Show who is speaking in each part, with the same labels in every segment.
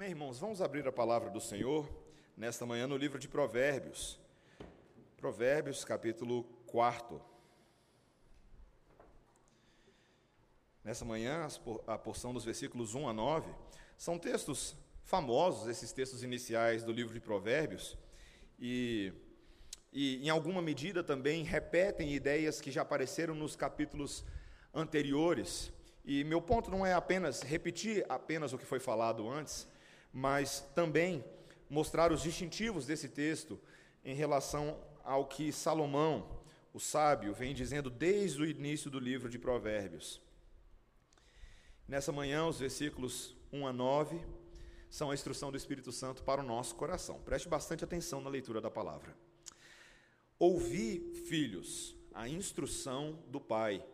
Speaker 1: Amém, irmãos? Vamos abrir a palavra do Senhor nesta manhã no livro de Provérbios. Provérbios, capítulo 4. Nessa manhã, a porção dos versículos 1 a 9 são textos famosos, esses textos iniciais do livro de Provérbios, e, e em alguma medida também repetem ideias que já apareceram nos capítulos anteriores. E meu ponto não é apenas repetir apenas o que foi falado antes, mas também mostrar os distintivos desse texto em relação ao que Salomão, o sábio, vem dizendo desde o início do livro de Provérbios. Nessa manhã, os versículos 1 a 9 são a instrução do Espírito Santo para o nosso coração. Preste bastante atenção na leitura da palavra. Ouvi, filhos, a instrução do Pai,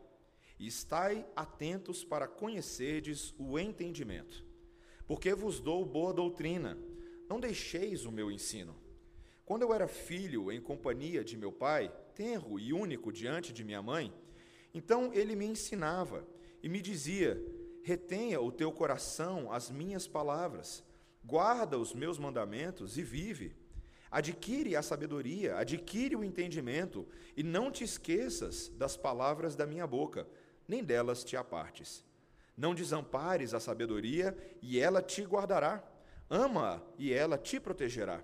Speaker 1: e estai atentos para conhecerdes o entendimento porque vos dou boa doutrina. Não deixeis o meu ensino. Quando eu era filho em companhia de meu pai, tenro e único diante de minha mãe, então ele me ensinava e me dizia: Retenha o teu coração as minhas palavras, guarda os meus mandamentos e vive. Adquire a sabedoria, adquire o entendimento, e não te esqueças das palavras da minha boca, nem delas te apartes. Não desampares a sabedoria, e ela te guardará. Ama e ela te protegerá.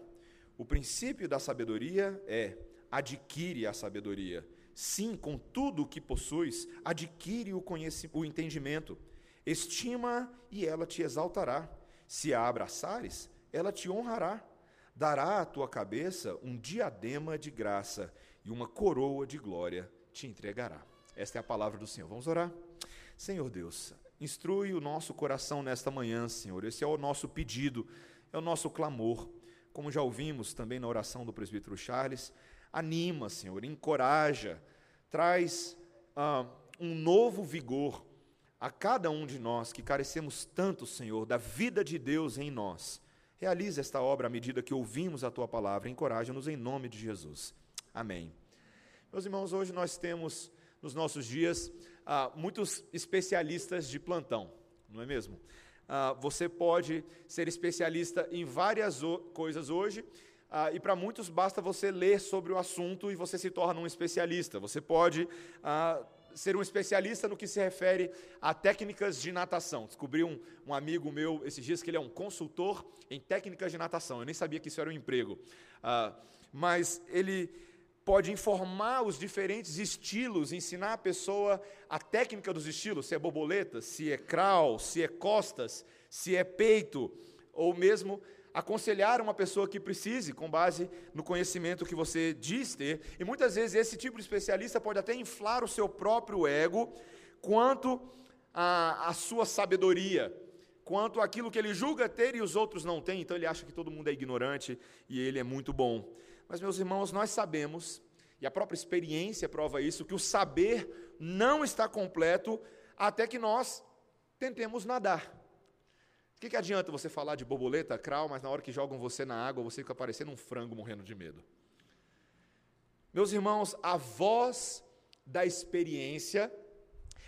Speaker 1: O princípio da sabedoria é: adquire a sabedoria. Sim, com tudo o que possuis, adquire o, o entendimento. Estima e ela te exaltará. Se a abraçares, ela te honrará. Dará à tua cabeça um diadema de graça e uma coroa de glória te entregará. Esta é a palavra do Senhor. Vamos orar? Senhor Deus, Instrui o nosso coração nesta manhã, Senhor. Esse é o nosso pedido, é o nosso clamor. Como já ouvimos também na oração do presbítero Charles, anima, Senhor, encoraja, traz ah, um novo vigor a cada um de nós que carecemos tanto, Senhor, da vida de Deus em nós. Realize esta obra à medida que ouvimos a tua palavra. Encoraja-nos em nome de Jesus. Amém. Meus irmãos, hoje nós temos nos nossos dias ah, muitos especialistas de plantão, não é mesmo? Ah, você pode ser especialista em várias coisas hoje, ah, e para muitos basta você ler sobre o assunto e você se torna um especialista. Você pode ah, ser um especialista no que se refere a técnicas de natação. Descobri um, um, amigo meu esses dias que ele é um consultor em técnicas de natação. Eu nem sabia que isso era um emprego. Ah, mas ele pode informar os diferentes estilos, ensinar a pessoa a técnica dos estilos, se é borboleta, se é crawl, se é costas, se é peito, ou mesmo aconselhar uma pessoa que precise, com base no conhecimento que você diz ter. E muitas vezes esse tipo de especialista pode até inflar o seu próprio ego quanto à, à sua sabedoria, quanto àquilo que ele julga ter e os outros não têm, então ele acha que todo mundo é ignorante e ele é muito bom. Mas, meus irmãos, nós sabemos, e a própria experiência prova isso, que o saber não está completo até que nós tentemos nadar. O que, que adianta você falar de borboleta, crawl, mas na hora que jogam você na água, você fica parecendo um frango morrendo de medo? Meus irmãos, a voz da experiência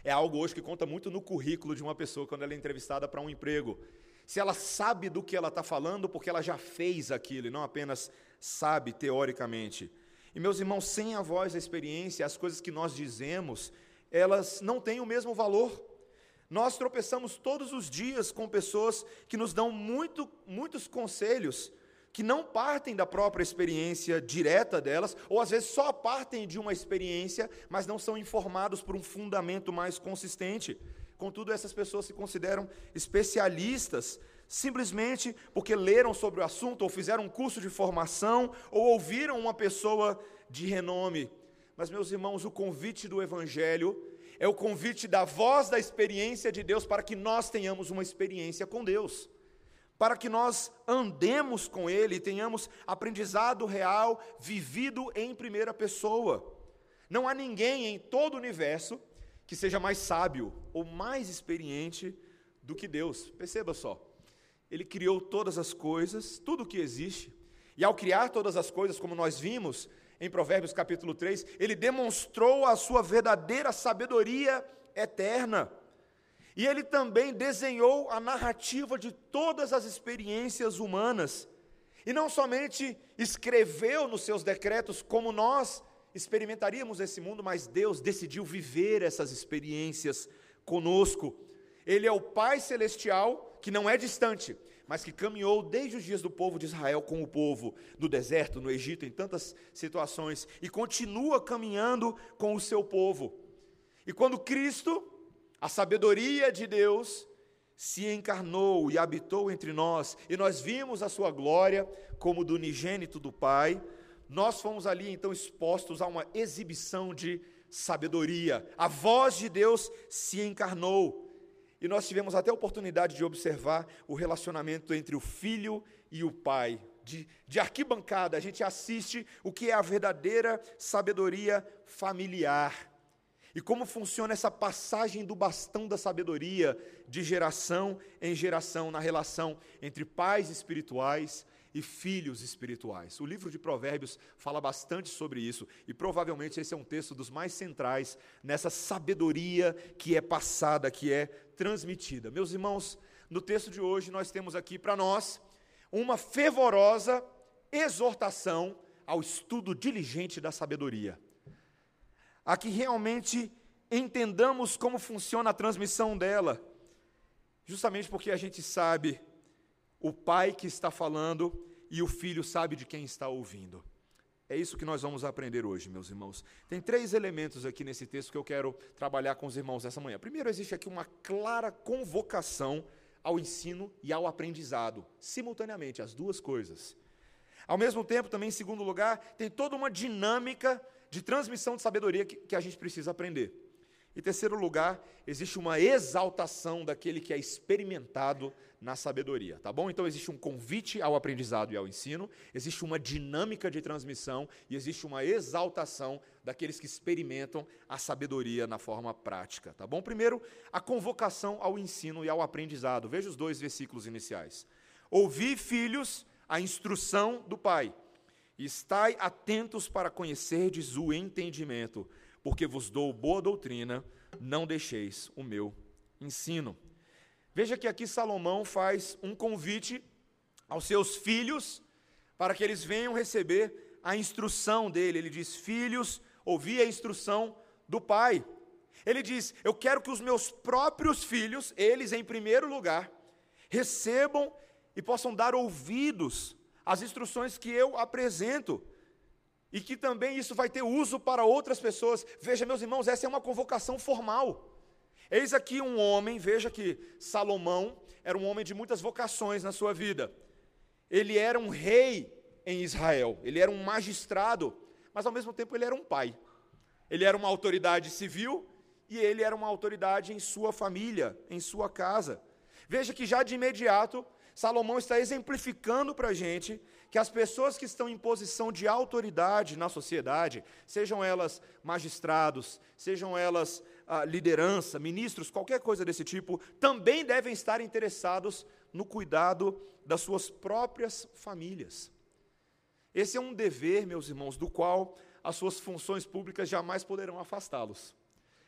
Speaker 1: é algo hoje que conta muito no currículo de uma pessoa quando ela é entrevistada para um emprego. Se ela sabe do que ela está falando, porque ela já fez aquilo, e não apenas sabe teoricamente. E meus irmãos, sem a voz da experiência, as coisas que nós dizemos, elas não têm o mesmo valor. Nós tropeçamos todos os dias com pessoas que nos dão muito, muitos conselhos que não partem da própria experiência direta delas, ou às vezes só partem de uma experiência, mas não são informados por um fundamento mais consistente. Contudo, essas pessoas se consideram especialistas simplesmente porque leram sobre o assunto, ou fizeram um curso de formação, ou ouviram uma pessoa de renome. Mas, meus irmãos, o convite do Evangelho é o convite da voz da experiência de Deus para que nós tenhamos uma experiência com Deus, para que nós andemos com Ele e tenhamos aprendizado real vivido em primeira pessoa. Não há ninguém em todo o universo que seja mais sábio ou mais experiente do que Deus. Perceba só. Ele criou todas as coisas, tudo o que existe. E ao criar todas as coisas, como nós vimos em Provérbios capítulo 3, ele demonstrou a sua verdadeira sabedoria eterna. E ele também desenhou a narrativa de todas as experiências humanas. E não somente escreveu nos seus decretos como nós experimentaríamos esse mundo, mas Deus decidiu viver essas experiências conosco. Ele é o Pai celestial que não é distante, mas que caminhou desde os dias do povo de Israel com o povo no deserto, no Egito, em tantas situações, e continua caminhando com o seu povo. E quando Cristo, a sabedoria de Deus, se encarnou e habitou entre nós, e nós vimos a sua glória como do unigênito do Pai, nós fomos ali então expostos a uma exibição de sabedoria. A voz de Deus se encarnou. E nós tivemos até a oportunidade de observar o relacionamento entre o filho e o pai. De, de arquibancada, a gente assiste o que é a verdadeira sabedoria familiar. E como funciona essa passagem do bastão da sabedoria de geração em geração na relação entre pais espirituais e filhos espirituais. O livro de Provérbios fala bastante sobre isso e provavelmente esse é um texto dos mais centrais nessa sabedoria que é passada, que é transmitida. Meus irmãos, no texto de hoje nós temos aqui para nós uma fervorosa exortação ao estudo diligente da sabedoria a que realmente entendamos como funciona a transmissão dela, justamente porque a gente sabe o pai que está falando e o filho sabe de quem está ouvindo. É isso que nós vamos aprender hoje, meus irmãos. Tem três elementos aqui nesse texto que eu quero trabalhar com os irmãos essa manhã. Primeiro, existe aqui uma clara convocação ao ensino e ao aprendizado, simultaneamente, as duas coisas. Ao mesmo tempo, também, em segundo lugar, tem toda uma dinâmica de transmissão de sabedoria que, que a gente precisa aprender. Em terceiro lugar, existe uma exaltação daquele que é experimentado na sabedoria, tá bom? Então existe um convite ao aprendizado e ao ensino, existe uma dinâmica de transmissão e existe uma exaltação daqueles que experimentam a sabedoria na forma prática, tá bom? Primeiro, a convocação ao ensino e ao aprendizado. Veja os dois versículos iniciais. Ouvi, filhos, a instrução do Pai Estai atentos para conhecerdes o entendimento, porque vos dou boa doutrina, não deixeis o meu ensino. Veja que aqui Salomão faz um convite aos seus filhos para que eles venham receber a instrução dele. Ele diz: Filhos, ouvi a instrução do pai. Ele diz: Eu quero que os meus próprios filhos, eles em primeiro lugar, recebam e possam dar ouvidos as instruções que eu apresento. E que também isso vai ter uso para outras pessoas. Veja, meus irmãos, essa é uma convocação formal. Eis aqui um homem, veja que Salomão era um homem de muitas vocações na sua vida. Ele era um rei em Israel, ele era um magistrado, mas ao mesmo tempo ele era um pai. Ele era uma autoridade civil e ele era uma autoridade em sua família, em sua casa. Veja que já de imediato Salomão está exemplificando para a gente que as pessoas que estão em posição de autoridade na sociedade, sejam elas magistrados, sejam elas ah, liderança, ministros, qualquer coisa desse tipo, também devem estar interessados no cuidado das suas próprias famílias. Esse é um dever, meus irmãos, do qual as suas funções públicas jamais poderão afastá-los.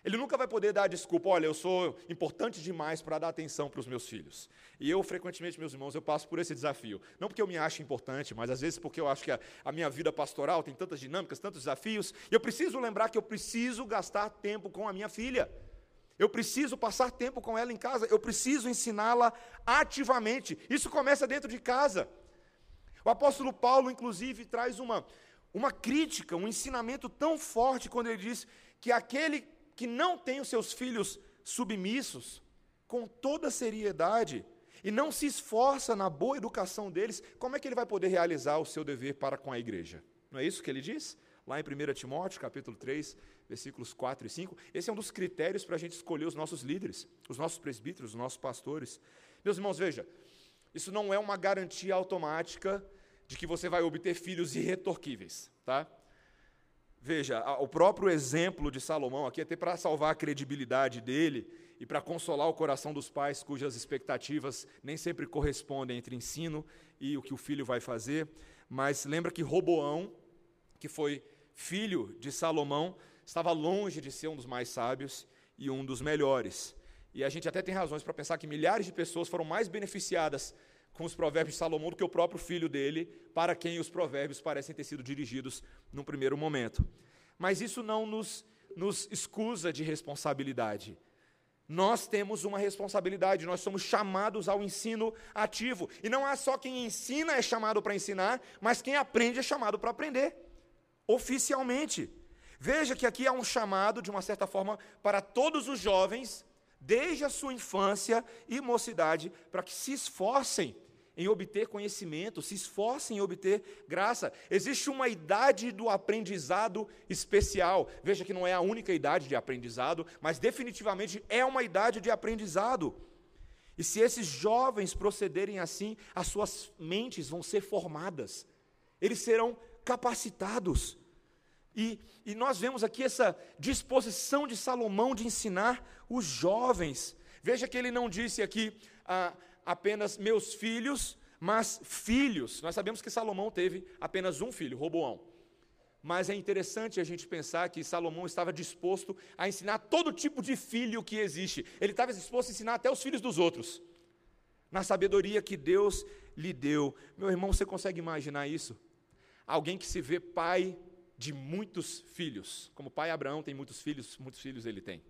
Speaker 1: Ele nunca vai poder dar desculpa, olha, eu sou importante demais para dar atenção para os meus filhos. E eu, frequentemente, meus irmãos, eu passo por esse desafio. Não porque eu me acho importante, mas às vezes porque eu acho que a, a minha vida pastoral tem tantas dinâmicas, tantos desafios, e eu preciso lembrar que eu preciso gastar tempo com a minha filha. Eu preciso passar tempo com ela em casa, eu preciso ensiná-la ativamente. Isso começa dentro de casa. O apóstolo Paulo, inclusive, traz uma, uma crítica, um ensinamento tão forte quando ele diz que aquele que não tem os seus filhos submissos, com toda seriedade, e não se esforça na boa educação deles, como é que ele vai poder realizar o seu dever para com a igreja? Não é isso que ele diz? Lá em 1 Timóteo, capítulo 3, versículos 4 e 5. Esse é um dos critérios para a gente escolher os nossos líderes, os nossos presbíteros, os nossos pastores. Meus irmãos, veja, isso não é uma garantia automática de que você vai obter filhos irretorquíveis, tá? Veja, o próprio exemplo de Salomão aqui, até para salvar a credibilidade dele e para consolar o coração dos pais cujas expectativas nem sempre correspondem entre ensino e o que o filho vai fazer. Mas lembra que Roboão, que foi filho de Salomão, estava longe de ser um dos mais sábios e um dos melhores. E a gente até tem razões para pensar que milhares de pessoas foram mais beneficiadas com os provérbios de Salomão do que o próprio filho dele, para quem os provérbios parecem ter sido dirigidos num primeiro momento. Mas isso não nos, nos excusa de responsabilidade. Nós temos uma responsabilidade, nós somos chamados ao ensino ativo. E não é só quem ensina é chamado para ensinar, mas quem aprende é chamado para aprender, oficialmente. Veja que aqui há um chamado, de uma certa forma, para todos os jovens desde a sua infância e mocidade, para que se esforcem em obter conhecimento, se esforcem em obter graça. Existe uma idade do aprendizado especial. Veja que não é a única idade de aprendizado, mas definitivamente é uma idade de aprendizado. E se esses jovens procederem assim, as suas mentes vão ser formadas, eles serão capacitados. E, e nós vemos aqui essa disposição de Salomão de ensinar os jovens. Veja que ele não disse aqui ah, apenas meus filhos, mas filhos. Nós sabemos que Salomão teve apenas um filho, Roboão. Mas é interessante a gente pensar que Salomão estava disposto a ensinar todo tipo de filho que existe. Ele estava disposto a ensinar até os filhos dos outros. Na sabedoria que Deus lhe deu. Meu irmão, você consegue imaginar isso? Alguém que se vê pai de muitos filhos. Como pai Abraão tem muitos filhos, muitos filhos ele tem.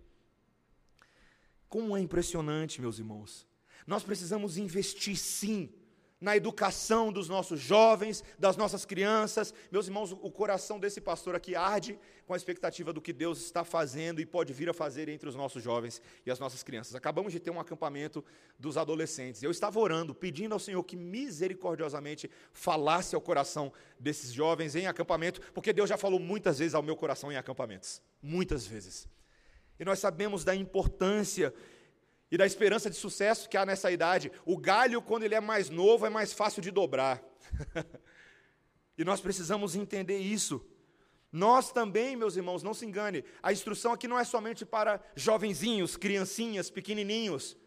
Speaker 1: Como é impressionante, meus irmãos. Nós precisamos investir sim na educação dos nossos jovens, das nossas crianças. Meus irmãos, o coração desse pastor aqui arde com a expectativa do que Deus está fazendo e pode vir a fazer entre os nossos jovens e as nossas crianças. Acabamos de ter um acampamento dos adolescentes. Eu estava orando, pedindo ao Senhor que misericordiosamente falasse ao coração desses jovens em acampamento, porque Deus já falou muitas vezes ao meu coração em acampamentos. Muitas vezes. E nós sabemos da importância e da esperança de sucesso que há nessa idade. O galho, quando ele é mais novo, é mais fácil de dobrar. e nós precisamos entender isso. Nós também, meus irmãos, não se engane, a instrução aqui não é somente para jovenzinhos, criancinhas, pequenininhos,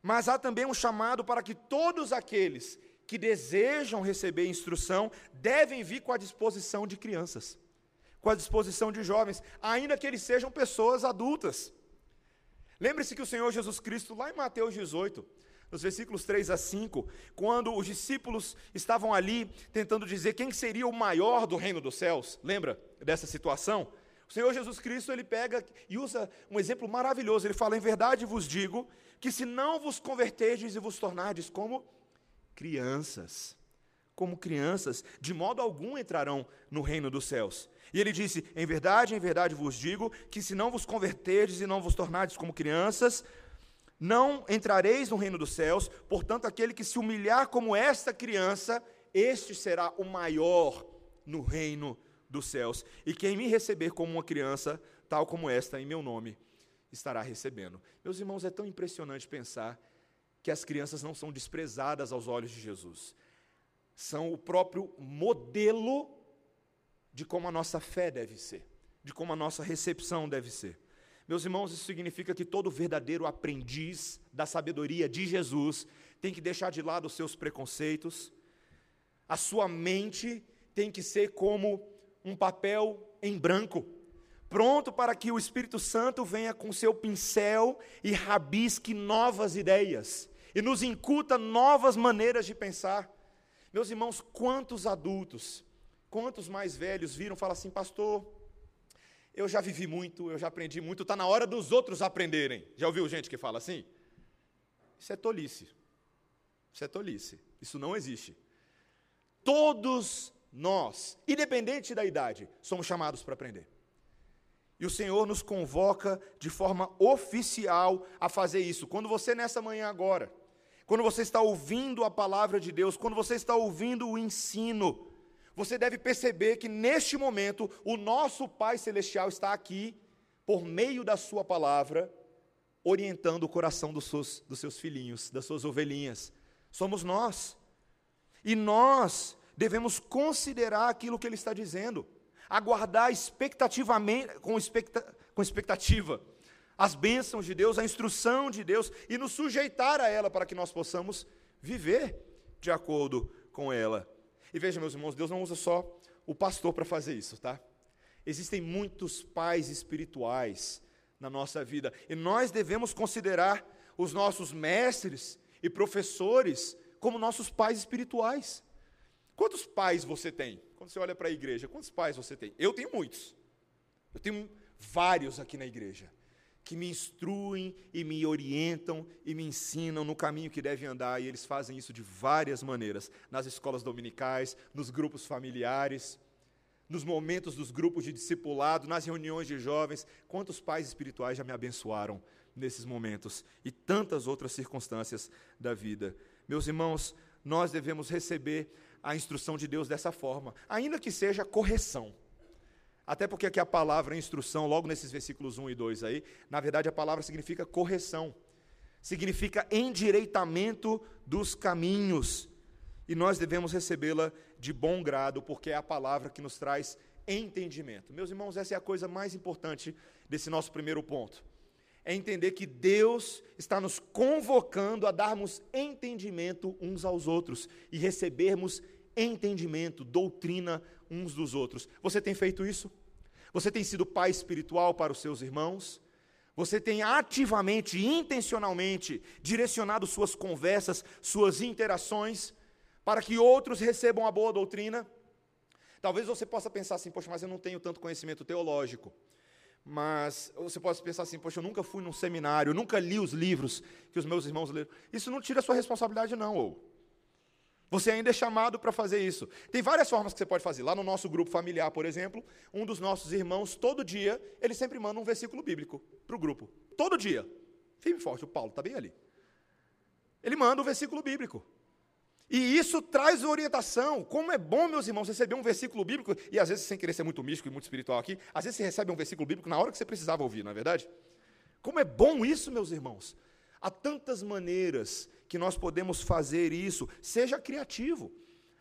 Speaker 1: mas há também um chamado para que todos aqueles que desejam receber instrução devem vir com a disposição de crianças, com a disposição de jovens, ainda que eles sejam pessoas adultas. Lembre-se que o Senhor Jesus Cristo, lá em Mateus 18, nos versículos 3 a 5, quando os discípulos estavam ali tentando dizer quem seria o maior do reino dos céus, lembra dessa situação? O Senhor Jesus Cristo, ele pega e usa um exemplo maravilhoso, ele fala, em verdade vos digo, que se não vos converterdes e vos tornardes como crianças, como crianças, de modo algum entrarão no reino dos céus. E ele disse: Em verdade, em verdade vos digo que se não vos converterdes e não vos tornardes como crianças, não entrareis no reino dos céus. Portanto, aquele que se humilhar como esta criança, este será o maior no reino dos céus. E quem me receber como uma criança, tal como esta, em meu nome, estará recebendo. Meus irmãos, é tão impressionante pensar que as crianças não são desprezadas aos olhos de Jesus. São o próprio modelo de como a nossa fé deve ser, de como a nossa recepção deve ser. Meus irmãos, isso significa que todo verdadeiro aprendiz da sabedoria de Jesus tem que deixar de lado os seus preconceitos, a sua mente tem que ser como um papel em branco, pronto para que o Espírito Santo venha com seu pincel e rabisque novas ideias e nos incuta novas maneiras de pensar. Meus irmãos, quantos adultos Quantos mais velhos viram falam assim, pastor, eu já vivi muito, eu já aprendi muito, está na hora dos outros aprenderem. Já ouviu gente que fala assim? Isso é tolice. Isso é tolice. Isso não existe. Todos nós, independente da idade, somos chamados para aprender. E o Senhor nos convoca de forma oficial a fazer isso. Quando você, nessa manhã agora, quando você está ouvindo a palavra de Deus, quando você está ouvindo o ensino, você deve perceber que neste momento o nosso Pai Celestial está aqui, por meio da Sua palavra, orientando o coração dos seus, dos seus filhinhos, das suas ovelhinhas. Somos nós. E nós devemos considerar aquilo que Ele está dizendo, aguardar expectativamente, com, expecta, com expectativa as bênçãos de Deus, a instrução de Deus e nos sujeitar a ela para que nós possamos viver de acordo com ela. E veja, meus irmãos, Deus não usa só o pastor para fazer isso, tá? Existem muitos pais espirituais na nossa vida. E nós devemos considerar os nossos mestres e professores como nossos pais espirituais. Quantos pais você tem? Quando você olha para a igreja, quantos pais você tem? Eu tenho muitos. Eu tenho vários aqui na igreja que me instruem e me orientam e me ensinam no caminho que deve andar, e eles fazem isso de várias maneiras, nas escolas dominicais, nos grupos familiares, nos momentos dos grupos de discipulado, nas reuniões de jovens. Quantos pais espirituais já me abençoaram nesses momentos e tantas outras circunstâncias da vida. Meus irmãos, nós devemos receber a instrução de Deus dessa forma, ainda que seja correção. Até porque aqui a palavra instrução, logo nesses versículos 1 e 2 aí, na verdade a palavra significa correção, significa endireitamento dos caminhos. E nós devemos recebê-la de bom grado, porque é a palavra que nos traz entendimento. Meus irmãos, essa é a coisa mais importante desse nosso primeiro ponto. É entender que Deus está nos convocando a darmos entendimento uns aos outros e recebermos entendimento, doutrina uns dos outros. Você tem feito isso? Você tem sido pai espiritual para os seus irmãos? Você tem ativamente intencionalmente direcionado suas conversas, suas interações, para que outros recebam a boa doutrina? Talvez você possa pensar assim, poxa, mas eu não tenho tanto conhecimento teológico. Mas você pode pensar assim, poxa, eu nunca fui num seminário, eu nunca li os livros que os meus irmãos leram. Isso não tira a sua responsabilidade, não, ou. Você ainda é chamado para fazer isso. Tem várias formas que você pode fazer. Lá no nosso grupo familiar, por exemplo, um dos nossos irmãos, todo dia, ele sempre manda um versículo bíblico para o grupo. Todo dia. Firme e forte, o Paulo está bem ali. Ele manda um versículo bíblico. E isso traz orientação. Como é bom, meus irmãos, receber um versículo bíblico, e às vezes, sem querer ser muito místico e muito espiritual aqui, às vezes você recebe um versículo bíblico na hora que você precisava ouvir, não é verdade? Como é bom isso, meus irmãos. Há tantas maneiras que nós podemos fazer isso. Seja criativo.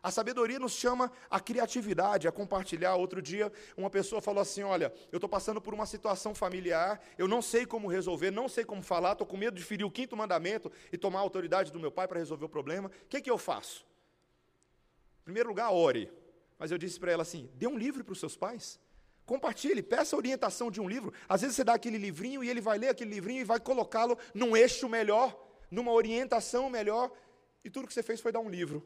Speaker 1: A sabedoria nos chama a criatividade, a compartilhar. Outro dia, uma pessoa falou assim: Olha, eu estou passando por uma situação familiar, eu não sei como resolver, não sei como falar, estou com medo de ferir o quinto mandamento e tomar a autoridade do meu pai para resolver o problema. O que, que eu faço? Em primeiro lugar, ore. Mas eu disse para ela assim: dê um livro para os seus pais. Compartilhe, peça a orientação de um livro. Às vezes você dá aquele livrinho e ele vai ler aquele livrinho e vai colocá-lo num eixo melhor numa orientação melhor, e tudo que você fez foi dar um livro.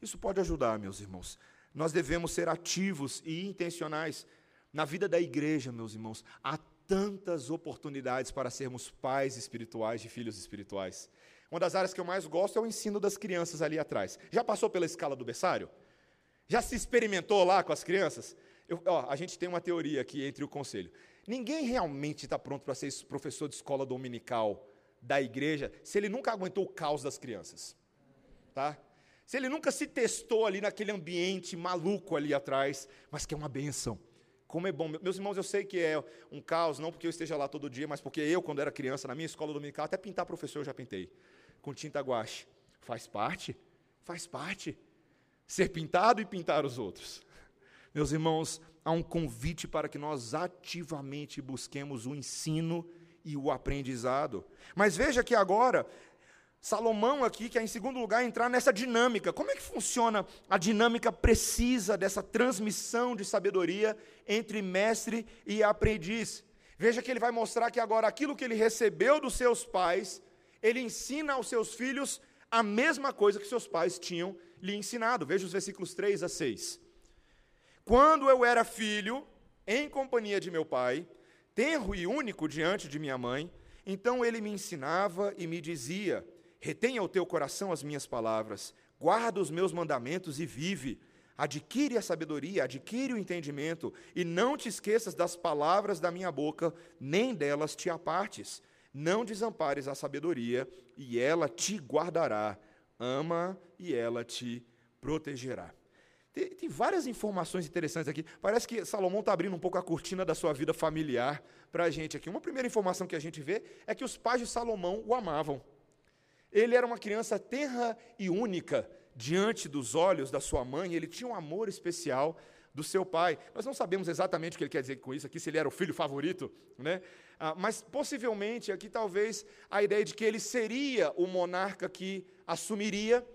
Speaker 1: Isso pode ajudar, meus irmãos. Nós devemos ser ativos e intencionais na vida da igreja, meus irmãos. Há tantas oportunidades para sermos pais espirituais de filhos espirituais. Uma das áreas que eu mais gosto é o ensino das crianças ali atrás. Já passou pela escala do berçário? Já se experimentou lá com as crianças? Eu, ó, a gente tem uma teoria aqui entre o conselho. Ninguém realmente está pronto para ser professor de escola dominical da igreja se ele nunca aguentou o caos das crianças. Tá? Se ele nunca se testou ali naquele ambiente maluco ali atrás, mas que é uma benção. Como é bom. Meus irmãos, eu sei que é um caos, não porque eu esteja lá todo dia, mas porque eu, quando era criança, na minha escola dominical, até pintar professor eu já pintei. Com tinta guache. Faz parte? Faz parte. Ser pintado e pintar os outros. Meus irmãos, há um convite para que nós ativamente busquemos o ensino e o aprendizado. Mas veja que agora, Salomão aqui quer, em segundo lugar, entrar nessa dinâmica. Como é que funciona a dinâmica precisa dessa transmissão de sabedoria entre mestre e aprendiz? Veja que ele vai mostrar que agora aquilo que ele recebeu dos seus pais, ele ensina aos seus filhos a mesma coisa que seus pais tinham lhe ensinado. Veja os versículos 3 a 6. Quando eu era filho, em companhia de meu pai, tenro e único diante de minha mãe, então ele me ensinava e me dizia: Retenha o teu coração as minhas palavras, guarda os meus mandamentos e vive. Adquire a sabedoria, adquire o entendimento, e não te esqueças das palavras da minha boca, nem delas te apartes. Não desampares a sabedoria, e ela te guardará. Ama, e ela te protegerá. Tem, tem, várias informações interessantes aqui. Parece que Salomão está abrindo um pouco a cortina da sua vida familiar para a gente aqui. Uma primeira informação que a gente vê é que os pais de Salomão o amavam. Ele era uma criança terra e única diante dos olhos da sua mãe, ele tinha um amor especial do seu pai. Nós não sabemos exatamente o que ele quer dizer com isso aqui, se ele era o filho favorito, né? Ah, mas possivelmente aqui talvez a ideia de que ele seria o monarca que assumiria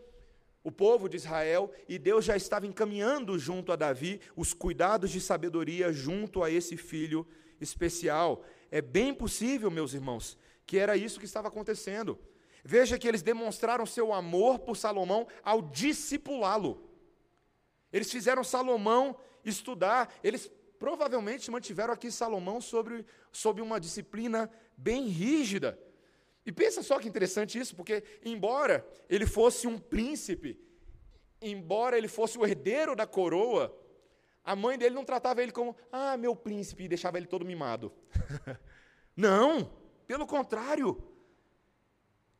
Speaker 1: o povo de Israel, e Deus já estava encaminhando junto a Davi os cuidados de sabedoria junto a esse filho especial. É bem possível, meus irmãos, que era isso que estava acontecendo. Veja que eles demonstraram seu amor por Salomão ao discipulá-lo. Eles fizeram Salomão estudar, eles provavelmente mantiveram aqui Salomão sobre, sobre uma disciplina bem rígida. E pensa só que interessante isso, porque embora ele fosse um príncipe, embora ele fosse o herdeiro da coroa, a mãe dele não tratava ele como, ah, meu príncipe, e deixava ele todo mimado. não, pelo contrário.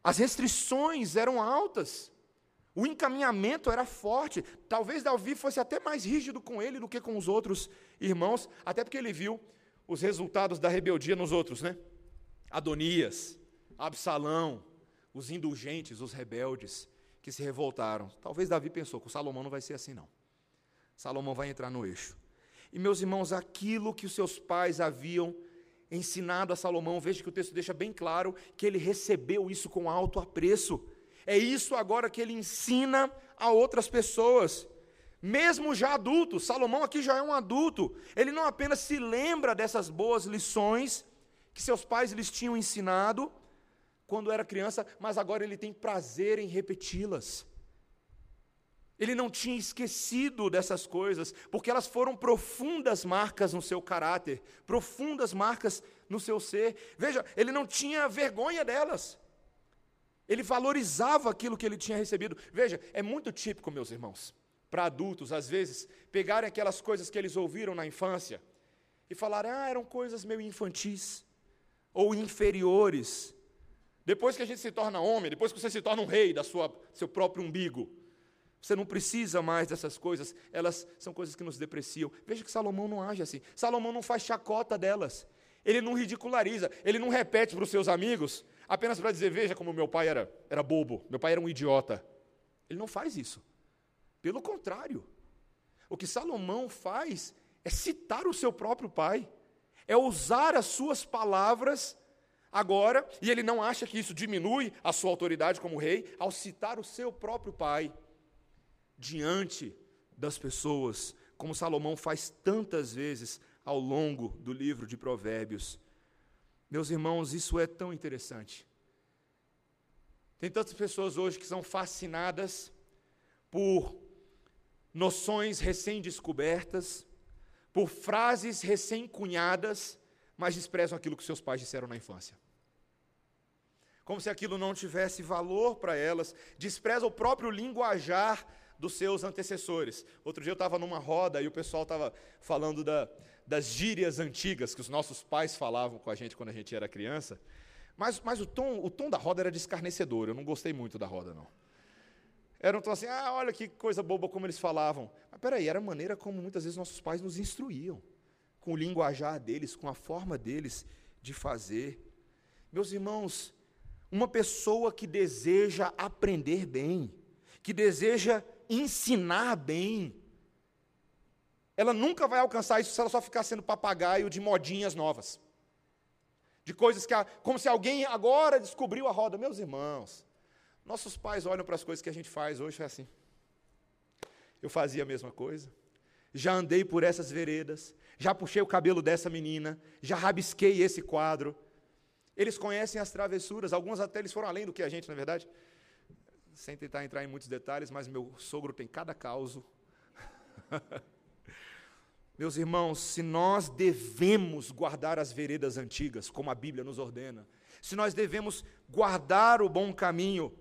Speaker 1: As restrições eram altas. O encaminhamento era forte. Talvez Davi fosse até mais rígido com ele do que com os outros irmãos, até porque ele viu os resultados da rebeldia nos outros, né? Adonias, Absalão, os indulgentes, os rebeldes que se revoltaram. Talvez Davi pensou que o Salomão não vai ser assim, não. Salomão vai entrar no eixo. E meus irmãos, aquilo que os seus pais haviam ensinado a Salomão, veja que o texto deixa bem claro que ele recebeu isso com alto apreço. É isso agora que ele ensina a outras pessoas. Mesmo já adulto, Salomão aqui já é um adulto, ele não apenas se lembra dessas boas lições que seus pais lhes tinham ensinado quando era criança, mas agora ele tem prazer em repeti-las. Ele não tinha esquecido dessas coisas, porque elas foram profundas marcas no seu caráter, profundas marcas no seu ser. Veja, ele não tinha vergonha delas. Ele valorizava aquilo que ele tinha recebido. Veja, é muito típico, meus irmãos, para adultos, às vezes, pegarem aquelas coisas que eles ouviram na infância e falarem, ah, eram coisas meio infantis ou inferiores. Depois que a gente se torna homem, depois que você se torna um rei da sua seu próprio umbigo, você não precisa mais dessas coisas, elas são coisas que nos depreciam. Veja que Salomão não age assim. Salomão não faz chacota delas. Ele não ridiculariza, ele não repete para os seus amigos apenas para dizer: veja como meu pai era, era bobo, meu pai era um idiota. Ele não faz isso. Pelo contrário, o que Salomão faz é citar o seu próprio pai, é usar as suas palavras agora, e ele não acha que isso diminui a sua autoridade como rei, ao citar o seu próprio pai diante das pessoas, como Salomão faz tantas vezes ao longo do livro de Provérbios. Meus irmãos, isso é tão interessante. Tem tantas pessoas hoje que são fascinadas por noções recém-descobertas, por frases recém-cunhadas, mas desprezam aquilo que seus pais disseram na infância. Como se aquilo não tivesse valor para elas, despreza o próprio linguajar dos seus antecessores. Outro dia eu estava numa roda e o pessoal estava falando da, das gírias antigas que os nossos pais falavam com a gente quando a gente era criança. Mas, mas o, tom, o tom da roda era descarnecedor, eu não gostei muito da roda, não. Era um tom assim, ah, olha que coisa boba como eles falavam. Mas peraí, era a maneira como muitas vezes nossos pais nos instruíam, com o linguajar deles, com a forma deles de fazer. Meus irmãos, uma pessoa que deseja aprender bem, que deseja ensinar bem. Ela nunca vai alcançar isso se ela só ficar sendo papagaio de modinhas novas. De coisas que, como se alguém agora descobriu a roda. Meus irmãos, nossos pais olham para as coisas que a gente faz hoje, é assim. Eu fazia a mesma coisa. Já andei por essas veredas, já puxei o cabelo dessa menina, já rabisquei esse quadro. Eles conhecem as travessuras, algumas até eles foram além do que a gente, na é verdade sem tentar entrar em muitos detalhes, mas meu sogro tem cada causo. Meus irmãos, se nós devemos guardar as veredas antigas, como a Bíblia nos ordena, se nós devemos guardar o bom caminho,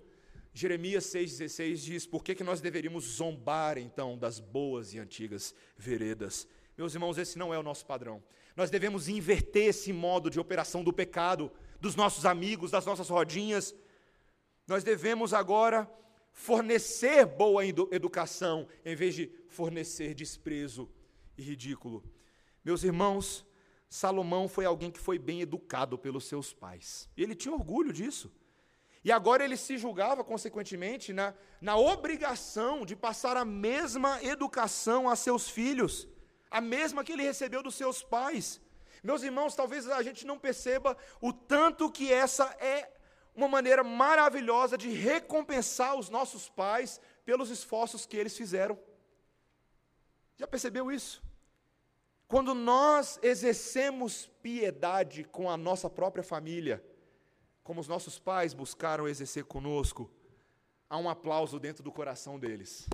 Speaker 1: Jeremias 6,16 diz: por que, que nós deveríamos zombar então das boas e antigas veredas? Meus irmãos, esse não é o nosso padrão. Nós devemos inverter esse modo de operação do pecado, dos nossos amigos, das nossas rodinhas, nós devemos agora fornecer boa educação, em vez de fornecer desprezo e ridículo. Meus irmãos, Salomão foi alguém que foi bem educado pelos seus pais. E ele tinha orgulho disso. E agora ele se julgava, consequentemente, na, na obrigação de passar a mesma educação a seus filhos, a mesma que ele recebeu dos seus pais. Meus irmãos, talvez a gente não perceba o tanto que essa é uma maneira maravilhosa de recompensar os nossos pais pelos esforços que eles fizeram. Já percebeu isso? Quando nós exercemos piedade com a nossa própria família, como os nossos pais buscaram exercer conosco, há um aplauso dentro do coração deles.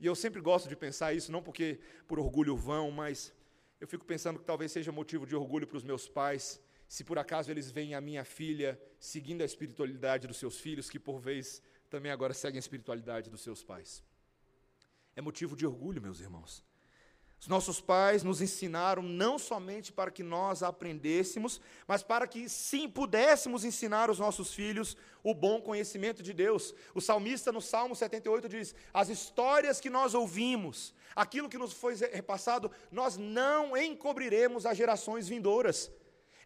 Speaker 1: E eu sempre gosto de pensar isso, não porque por orgulho vão, mas eu fico pensando que talvez seja motivo de orgulho para os meus pais, se por acaso eles veem a minha filha seguindo a espiritualidade dos seus filhos, que por vez também agora seguem a espiritualidade dos seus pais. É motivo de orgulho, meus irmãos. Os nossos pais nos ensinaram não somente para que nós aprendêssemos, mas para que sim pudéssemos ensinar os nossos filhos o bom conhecimento de Deus. O salmista no Salmo 78 diz: As histórias que nós ouvimos, aquilo que nos foi repassado, nós não encobriremos às gerações vindouras.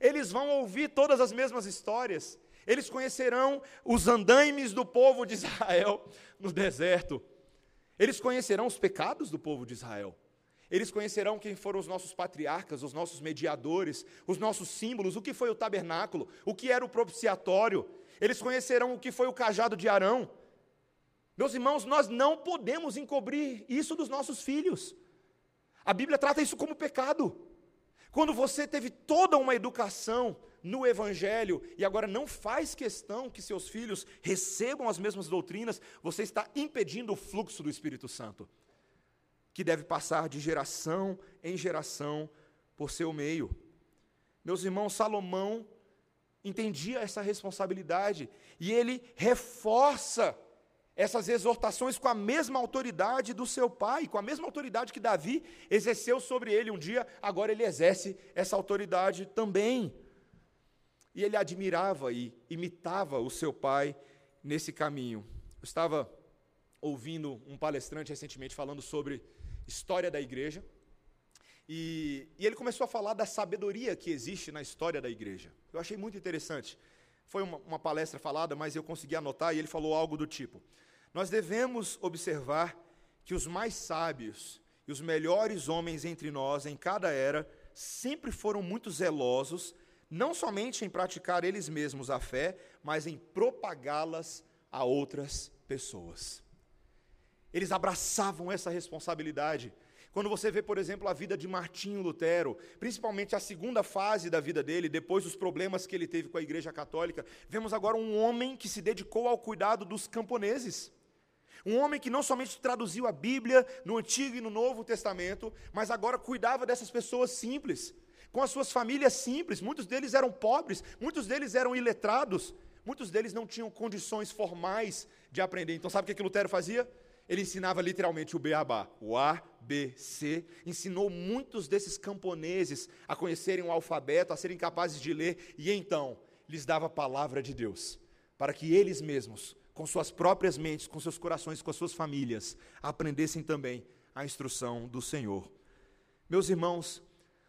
Speaker 1: Eles vão ouvir todas as mesmas histórias, eles conhecerão os andaimes do povo de Israel no deserto, eles conhecerão os pecados do povo de Israel. Eles conhecerão quem foram os nossos patriarcas, os nossos mediadores, os nossos símbolos, o que foi o tabernáculo, o que era o propiciatório. Eles conhecerão o que foi o cajado de Arão. Meus irmãos, nós não podemos encobrir isso dos nossos filhos. A Bíblia trata isso como pecado. Quando você teve toda uma educação no Evangelho e agora não faz questão que seus filhos recebam as mesmas doutrinas, você está impedindo o fluxo do Espírito Santo que deve passar de geração em geração por seu meio. Meus irmãos, Salomão entendia essa responsabilidade e ele reforça essas exortações com a mesma autoridade do seu pai, com a mesma autoridade que Davi exerceu sobre ele um dia, agora ele exerce essa autoridade também. E ele admirava e imitava o seu pai nesse caminho. Eu estava ouvindo um palestrante recentemente falando sobre história da igreja. E, e, ele começou a falar da sabedoria que existe na história da igreja. Eu achei muito interessante. Foi uma, uma palestra falada, mas eu consegui anotar e ele falou algo do tipo: Nós devemos observar que os mais sábios e os melhores homens entre nós, em cada era, sempre foram muito zelosos, não somente em praticar eles mesmos a fé, mas em propagá-las a outras pessoas. Eles abraçavam essa responsabilidade. Quando você vê, por exemplo, a vida de Martinho Lutero, principalmente a segunda fase da vida dele, depois dos problemas que ele teve com a Igreja Católica, vemos agora um homem que se dedicou ao cuidado dos camponeses. Um homem que não somente traduziu a Bíblia no Antigo e no Novo Testamento, mas agora cuidava dessas pessoas simples, com as suas famílias simples. Muitos deles eram pobres, muitos deles eram iletrados, muitos deles não tinham condições formais de aprender. Então, sabe o que, que Lutero fazia? Ele ensinava literalmente o beabá, o A, B, C, ensinou muitos desses camponeses a conhecerem o alfabeto, a serem capazes de ler, e então lhes dava a palavra de Deus, para que eles mesmos, com suas próprias mentes, com seus corações, com as suas famílias, aprendessem também a instrução do Senhor. Meus irmãos,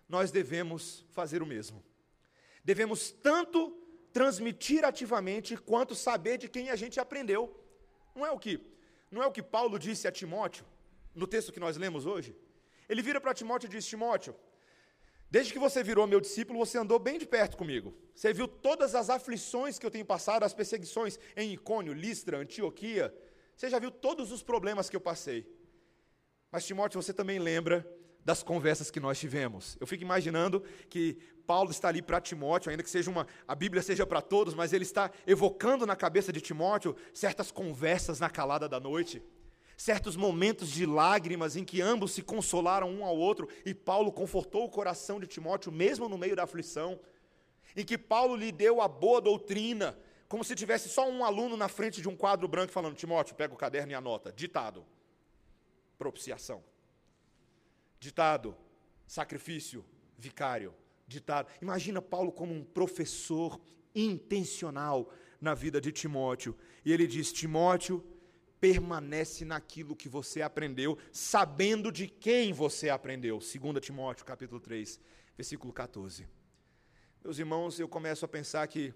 Speaker 1: nós devemos fazer o mesmo. Devemos tanto transmitir ativamente quanto saber de quem a gente aprendeu. Não é o que não é o que Paulo disse a Timóteo, no texto que nós lemos hoje? Ele vira para Timóteo e diz: Timóteo, desde que você virou meu discípulo, você andou bem de perto comigo. Você viu todas as aflições que eu tenho passado, as perseguições em Icônio, Listra, Antioquia. Você já viu todos os problemas que eu passei. Mas, Timóteo, você também lembra das conversas que nós tivemos. Eu fico imaginando que Paulo está ali para Timóteo, ainda que seja uma a Bíblia seja para todos, mas ele está evocando na cabeça de Timóteo certas conversas na calada da noite, certos momentos de lágrimas em que ambos se consolaram um ao outro e Paulo confortou o coração de Timóteo mesmo no meio da aflição, em que Paulo lhe deu a boa doutrina, como se tivesse só um aluno na frente de um quadro branco falando: Timóteo, pega o caderno e anota, ditado, propiciação Ditado: sacrifício, vicário. Ditado. Imagina Paulo como um professor intencional na vida de Timóteo. E ele diz: Timóteo, permanece naquilo que você aprendeu, sabendo de quem você aprendeu. 2 Timóteo, capítulo 3, versículo 14. Meus irmãos, eu começo a pensar que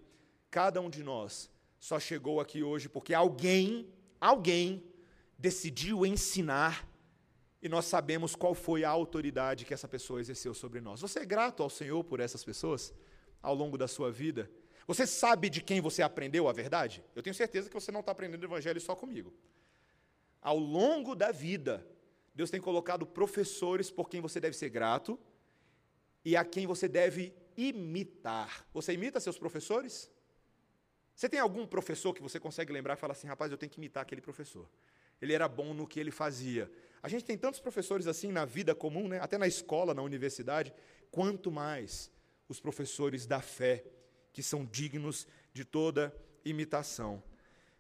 Speaker 1: cada um de nós só chegou aqui hoje porque alguém, alguém decidiu ensinar e nós sabemos qual foi a autoridade que essa pessoa exerceu sobre nós. Você é grato ao Senhor por essas pessoas ao longo da sua vida? Você sabe de quem você aprendeu a verdade? Eu tenho certeza que você não está aprendendo o Evangelho só comigo. Ao longo da vida, Deus tem colocado professores por quem você deve ser grato e a quem você deve imitar. Você imita seus professores? Você tem algum professor que você consegue lembrar e falar assim, rapaz, eu tenho que imitar aquele professor? Ele era bom no que ele fazia. A gente tem tantos professores assim na vida comum, né? até na escola, na universidade. Quanto mais os professores da fé, que são dignos de toda imitação.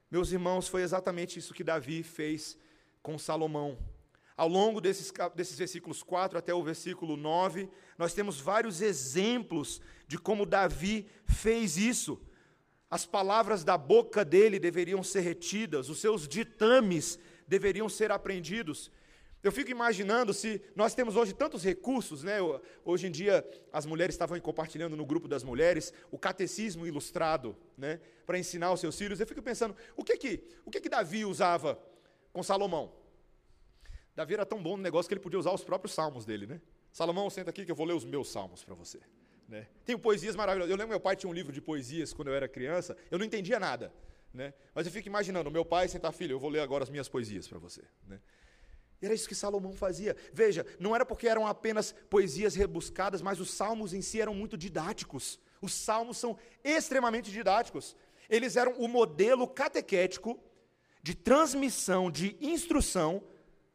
Speaker 1: Meus irmãos, foi exatamente isso que Davi fez com Salomão. Ao longo desses, desses versículos 4 até o versículo 9, nós temos vários exemplos de como Davi fez isso. As palavras da boca dele deveriam ser retidas, os seus ditames deveriam ser aprendidos. Eu fico imaginando se nós temos hoje tantos recursos, né? Hoje em dia as mulheres estavam compartilhando no grupo das mulheres o catecismo ilustrado, né? Para ensinar os seus filhos. Eu fico pensando, o que que, o que que Davi usava com Salomão? Davi era tão bom no negócio que ele podia usar os próprios salmos dele, né? Salomão, senta aqui que eu vou ler os meus salmos para você. Né? Tenho poesias maravilhosas. Eu lembro meu pai tinha um livro de poesias quando eu era criança. Eu não entendia nada, né? Mas eu fico imaginando, meu pai senta, filho, eu vou ler agora as minhas poesias para você, né? Era isso que Salomão fazia. Veja, não era porque eram apenas poesias rebuscadas, mas os salmos em si eram muito didáticos. Os salmos são extremamente didáticos. Eles eram o modelo catequético de transmissão, de instrução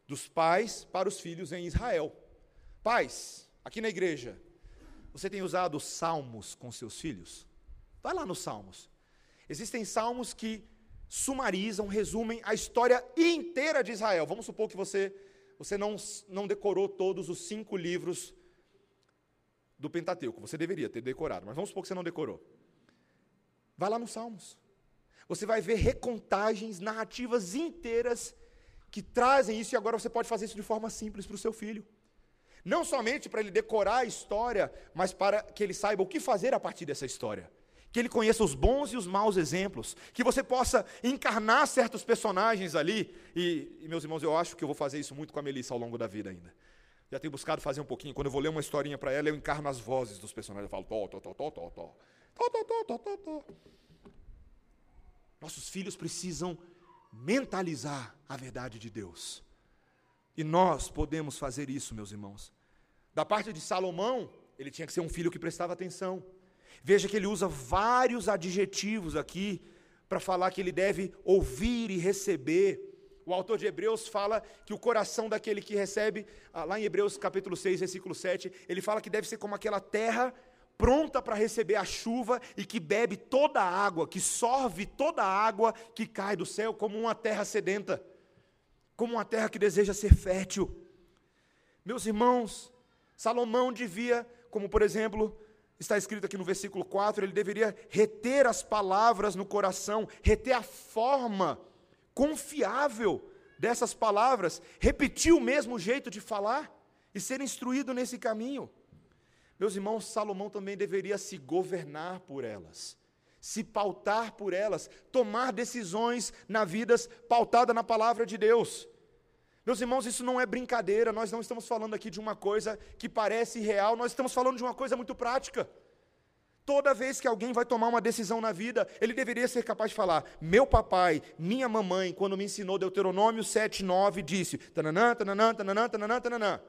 Speaker 1: dos pais para os filhos em Israel. Pais, aqui na igreja, você tem usado salmos com seus filhos? Vai lá nos salmos. Existem salmos que sumarizam, resumem a história inteira de Israel. Vamos supor que você, você não, não decorou todos os cinco livros do Pentateuco. Você deveria ter decorado, mas vamos supor que você não decorou. Vai lá nos Salmos. Você vai ver recontagens, narrativas inteiras que trazem isso, e agora você pode fazer isso de forma simples para o seu filho. Não somente para ele decorar a história, mas para que ele saiba o que fazer a partir dessa história que ele conheça os bons e os maus exemplos, que você possa encarnar certos personagens ali. E, e, meus irmãos, eu acho que eu vou fazer isso muito com a Melissa ao longo da vida ainda. Já tenho buscado fazer um pouquinho. Quando eu vou ler uma historinha para ela, eu encarno as vozes dos personagens. Eu falo, tó, tó, tó, tó, tó, tó. Tó, tó, tó, tó, tó. Nossos filhos precisam mentalizar a verdade de Deus. E nós podemos fazer isso, meus irmãos. Da parte de Salomão, ele tinha que ser um filho que prestava atenção. Veja que ele usa vários adjetivos aqui para falar que ele deve ouvir e receber. O autor de Hebreus fala que o coração daquele que recebe, ah, lá em Hebreus capítulo 6, versículo 7, ele fala que deve ser como aquela terra pronta para receber a chuva e que bebe toda a água, que sorve toda a água que cai do céu, como uma terra sedenta, como uma terra que deseja ser fértil. Meus irmãos, Salomão devia, como por exemplo, está escrito aqui no versículo 4, ele deveria reter as palavras no coração, reter a forma confiável dessas palavras, repetir o mesmo jeito de falar e ser instruído nesse caminho. Meus irmãos, Salomão também deveria se governar por elas, se pautar por elas, tomar decisões na vida pautada na palavra de Deus. Meus irmãos, isso não é brincadeira, nós não estamos falando aqui de uma coisa que parece real, nós estamos falando de uma coisa muito prática. Toda vez que alguém vai tomar uma decisão na vida, ele deveria ser capaz de falar: Meu papai, minha mamãe, quando me ensinou Deuteronômio 7,9, disse: tananã, tananã, tananã, tananã, tananã.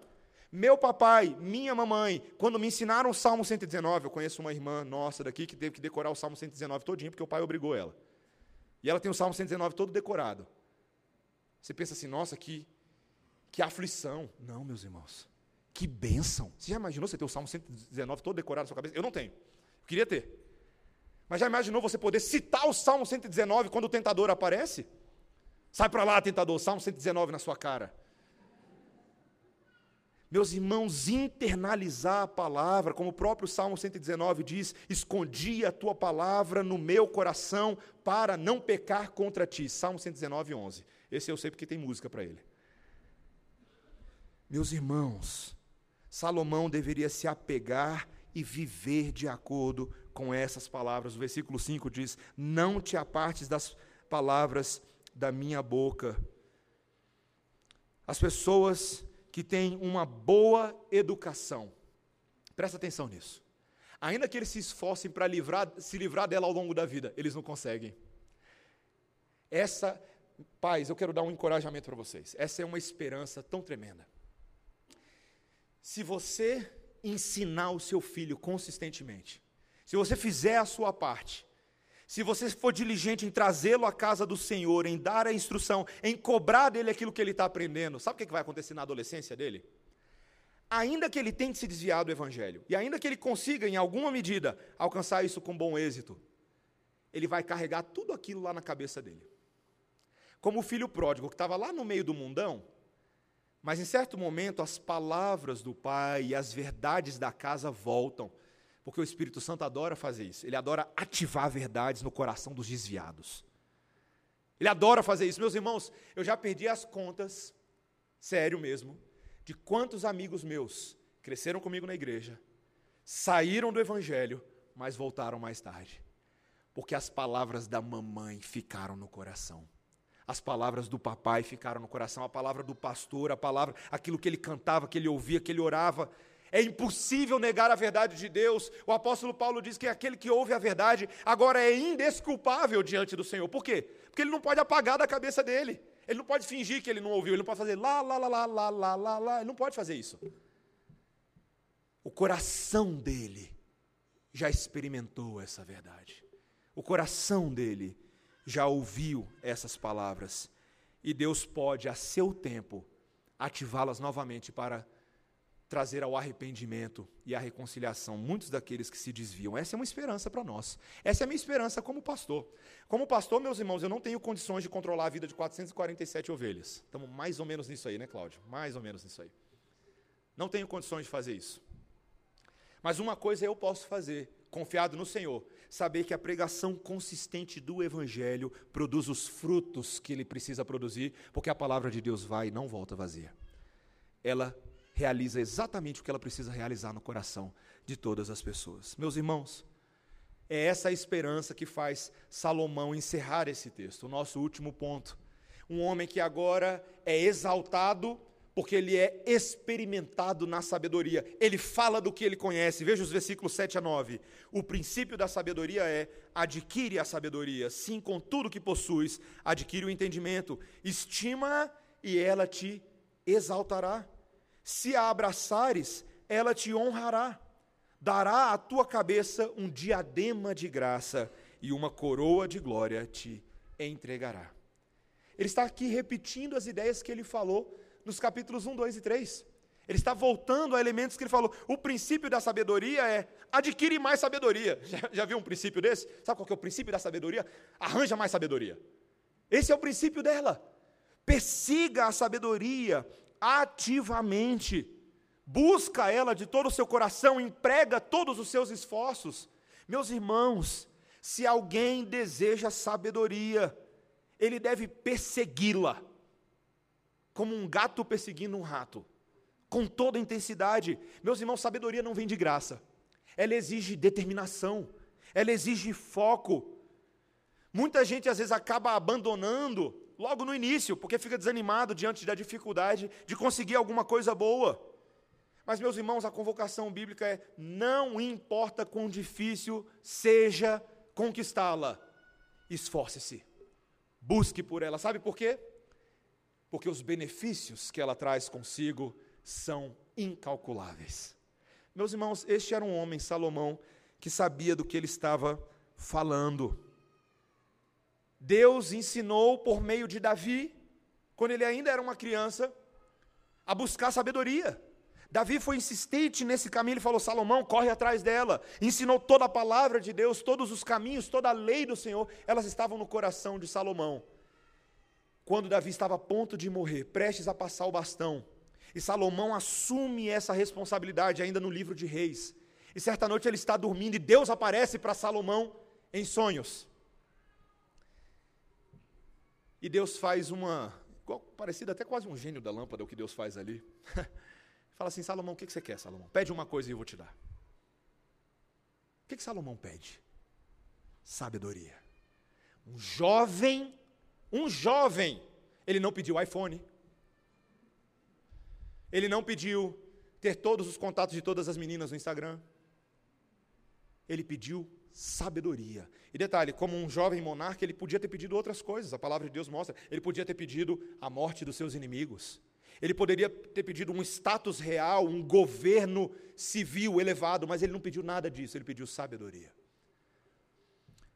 Speaker 1: Meu papai, minha mamãe, quando me ensinaram o Salmo 119, eu conheço uma irmã nossa daqui que teve que decorar o Salmo 119 todinho, porque o pai obrigou ela. E ela tem o Salmo 119 todo decorado. Você pensa assim, nossa, que que aflição. Não, meus irmãos. Que bênção. Você já imaginou você ter o Salmo 119 todo decorado na sua cabeça? Eu não tenho. Eu queria ter. Mas já imaginou você poder citar o Salmo 119 quando o tentador aparece? Sai para lá, tentador, Salmo 119 na sua cara. Meus irmãos, internalizar a palavra, como o próprio Salmo 119 diz: escondi a tua palavra no meu coração para não pecar contra ti. Salmo 119, 11. Esse eu sei porque tem música para ele. Meus irmãos, Salomão deveria se apegar e viver de acordo com essas palavras. O versículo 5 diz: Não te apartes das palavras da minha boca. As pessoas que têm uma boa educação, presta atenção nisso. Ainda que eles se esforcem para livrar, se livrar dela ao longo da vida, eles não conseguem. Essa pais, eu quero dar um encorajamento para vocês. Essa é uma esperança tão tremenda. Se você ensinar o seu filho consistentemente, se você fizer a sua parte, se você for diligente em trazê-lo à casa do Senhor, em dar a instrução, em cobrar dele aquilo que ele está aprendendo, sabe o que vai acontecer na adolescência dele? Ainda que ele tente se desviar do Evangelho, e ainda que ele consiga, em alguma medida, alcançar isso com bom êxito, ele vai carregar tudo aquilo lá na cabeça dele. Como o filho pródigo, que estava lá no meio do mundão, mas em certo momento as palavras do pai e as verdades da casa voltam, porque o Espírito Santo adora fazer isso. Ele adora ativar verdades no coração dos desviados. Ele adora fazer isso. Meus irmãos, eu já perdi as contas, sério mesmo, de quantos amigos meus cresceram comigo na igreja, saíram do Evangelho, mas voltaram mais tarde. Porque as palavras da mamãe ficaram no coração. As palavras do papai ficaram no coração, a palavra do pastor, a palavra, aquilo que ele cantava, que ele ouvia, que ele orava. É impossível negar a verdade de Deus. O apóstolo Paulo diz que aquele que ouve a verdade agora é indesculpável diante do Senhor. Por quê? Porque ele não pode apagar da cabeça dele. Ele não pode fingir que ele não ouviu, ele não pode fazer lá, lá, lá, lá, lá, lá, lá, lá. Ele não pode fazer isso. O coração dele já experimentou essa verdade. O coração dele já ouviu essas palavras e Deus pode, a seu tempo, ativá-las novamente para trazer ao arrependimento e à reconciliação muitos daqueles que se desviam. Essa é uma esperança para nós. Essa é a minha esperança como pastor. Como pastor, meus irmãos, eu não tenho condições de controlar a vida de 447 ovelhas. Estamos mais ou menos nisso aí, né, Cláudio? Mais ou menos nisso aí. Não tenho condições de fazer isso. Mas uma coisa eu posso fazer, confiado no Senhor, saber que a pregação consistente do Evangelho produz os frutos que ele precisa produzir, porque a palavra de Deus vai e não volta vazia. Ela realiza exatamente o que ela precisa realizar no coração de todas as pessoas. Meus irmãos, é essa esperança que faz Salomão encerrar esse texto, o nosso último ponto. Um homem que agora é exaltado porque ele é experimentado na sabedoria. Ele fala do que ele conhece. Veja os versículos 7 a 9. O princípio da sabedoria é: adquire a sabedoria, sim, com tudo que possuis, adquire o entendimento, estima e ela te exaltará. Se a abraçares, ela te honrará. Dará à tua cabeça um diadema de graça e uma coroa de glória te entregará. Ele está aqui repetindo as ideias que ele falou nos capítulos 1, 2 e 3. Ele está voltando a elementos que ele falou. O princípio da sabedoria é adquire mais sabedoria. Já, já viu um princípio desse? Sabe qual é o princípio da sabedoria? Arranja mais sabedoria. Esse é o princípio dela. Persiga a sabedoria ativamente. Busca ela de todo o seu coração, emprega todos os seus esforços. Meus irmãos, se alguém deseja sabedoria, ele deve persegui-la como um gato perseguindo um rato, com toda intensidade. Meus irmãos, sabedoria não vem de graça. Ela exige determinação, ela exige foco. Muita gente às vezes acaba abandonando logo no início, porque fica desanimado diante da dificuldade de conseguir alguma coisa boa. Mas, meus irmãos, a convocação bíblica é: não importa quão difícil seja conquistá-la, esforce-se, busque por ela. Sabe por quê? Porque os benefícios que ela traz consigo são incalculáveis. Meus irmãos, este era um homem, Salomão, que sabia do que ele estava falando. Deus ensinou por meio de Davi, quando ele ainda era uma criança, a buscar sabedoria. Davi foi insistente nesse caminho, ele falou: Salomão, corre atrás dela. Ensinou toda a palavra de Deus, todos os caminhos, toda a lei do Senhor, elas estavam no coração de Salomão quando Davi estava a ponto de morrer, prestes a passar o bastão. E Salomão assume essa responsabilidade ainda no livro de Reis. E certa noite ele está dormindo e Deus aparece para Salomão em sonhos. E Deus faz uma, parecida até quase um gênio da lâmpada o que Deus faz ali. Fala assim, Salomão, o que você quer, Salomão? Pede uma coisa e eu vou te dar. O que, que Salomão pede? Sabedoria. Um jovem um jovem, ele não pediu iPhone. Ele não pediu ter todos os contatos de todas as meninas no Instagram. Ele pediu sabedoria. E detalhe, como um jovem monarca, ele podia ter pedido outras coisas, a palavra de Deus mostra. Ele podia ter pedido a morte dos seus inimigos. Ele poderia ter pedido um status real, um governo civil elevado, mas ele não pediu nada disso, ele pediu sabedoria.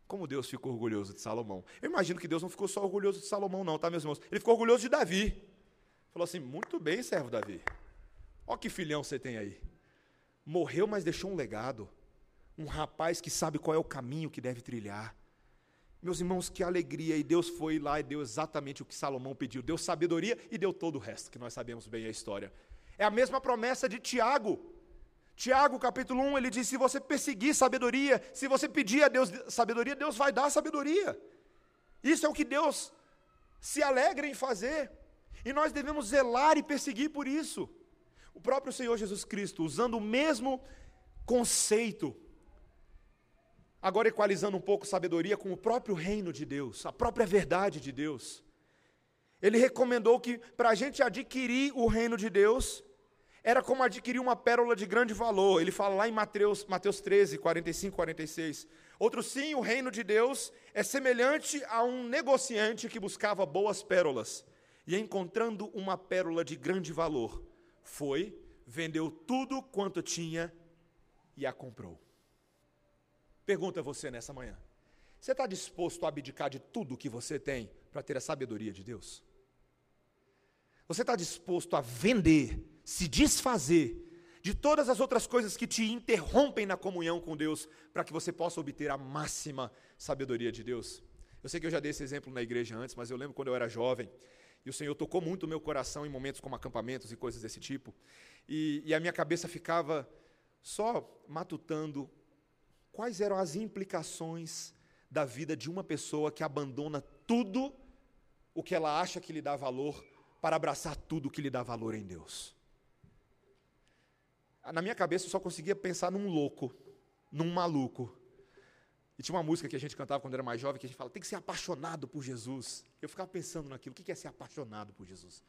Speaker 1: Como Deus ficou orgulhoso de Salomão. Eu imagino que Deus não ficou só orgulhoso de Salomão, não, tá, meus irmãos? Ele ficou orgulhoso de Davi. Falou assim: muito bem, servo Davi. Olha que filhão você tem aí. Morreu, mas deixou um legado. Um rapaz que sabe qual é o caminho que deve trilhar. Meus irmãos, que alegria! E Deus foi lá e deu exatamente o que Salomão pediu: deu sabedoria e deu todo o resto, que nós sabemos bem a história. É a mesma promessa de Tiago. Tiago, capítulo 1, ele diz: se você perseguir sabedoria, se você pedir a Deus sabedoria, Deus vai dar sabedoria. Isso é o que Deus se alegra em fazer. E nós devemos zelar e perseguir por isso. O próprio Senhor Jesus Cristo, usando o mesmo conceito, agora equalizando um pouco sabedoria com o próprio reino de Deus, a própria verdade de Deus. Ele recomendou que para a gente adquirir o reino de Deus, era como adquirir uma pérola de grande valor. Ele fala lá em Mateus, Mateus 13, 45, 46. Outro sim, o reino de Deus é semelhante a um negociante que buscava boas pérolas. E encontrando uma pérola de grande valor, foi, vendeu tudo quanto tinha e a comprou. Pergunta você nessa manhã: você está disposto a abdicar de tudo que você tem para ter a sabedoria de Deus? Você está disposto a vender, se desfazer de todas as outras coisas que te interrompem na comunhão com Deus, para que você possa obter a máxima sabedoria de Deus? Eu sei que eu já dei esse exemplo na igreja antes, mas eu lembro quando eu era jovem, e o Senhor tocou muito o meu coração em momentos como acampamentos e coisas desse tipo, e, e a minha cabeça ficava só matutando quais eram as implicações da vida de uma pessoa que abandona tudo o que ela acha que lhe dá valor para abraçar tudo o que lhe dá valor em Deus. Na minha cabeça eu só conseguia pensar num louco, num maluco. E tinha uma música que a gente cantava quando era mais jovem que a gente fala: tem que ser apaixonado por Jesus. Eu ficava pensando naquilo: o que é ser apaixonado por Jesus?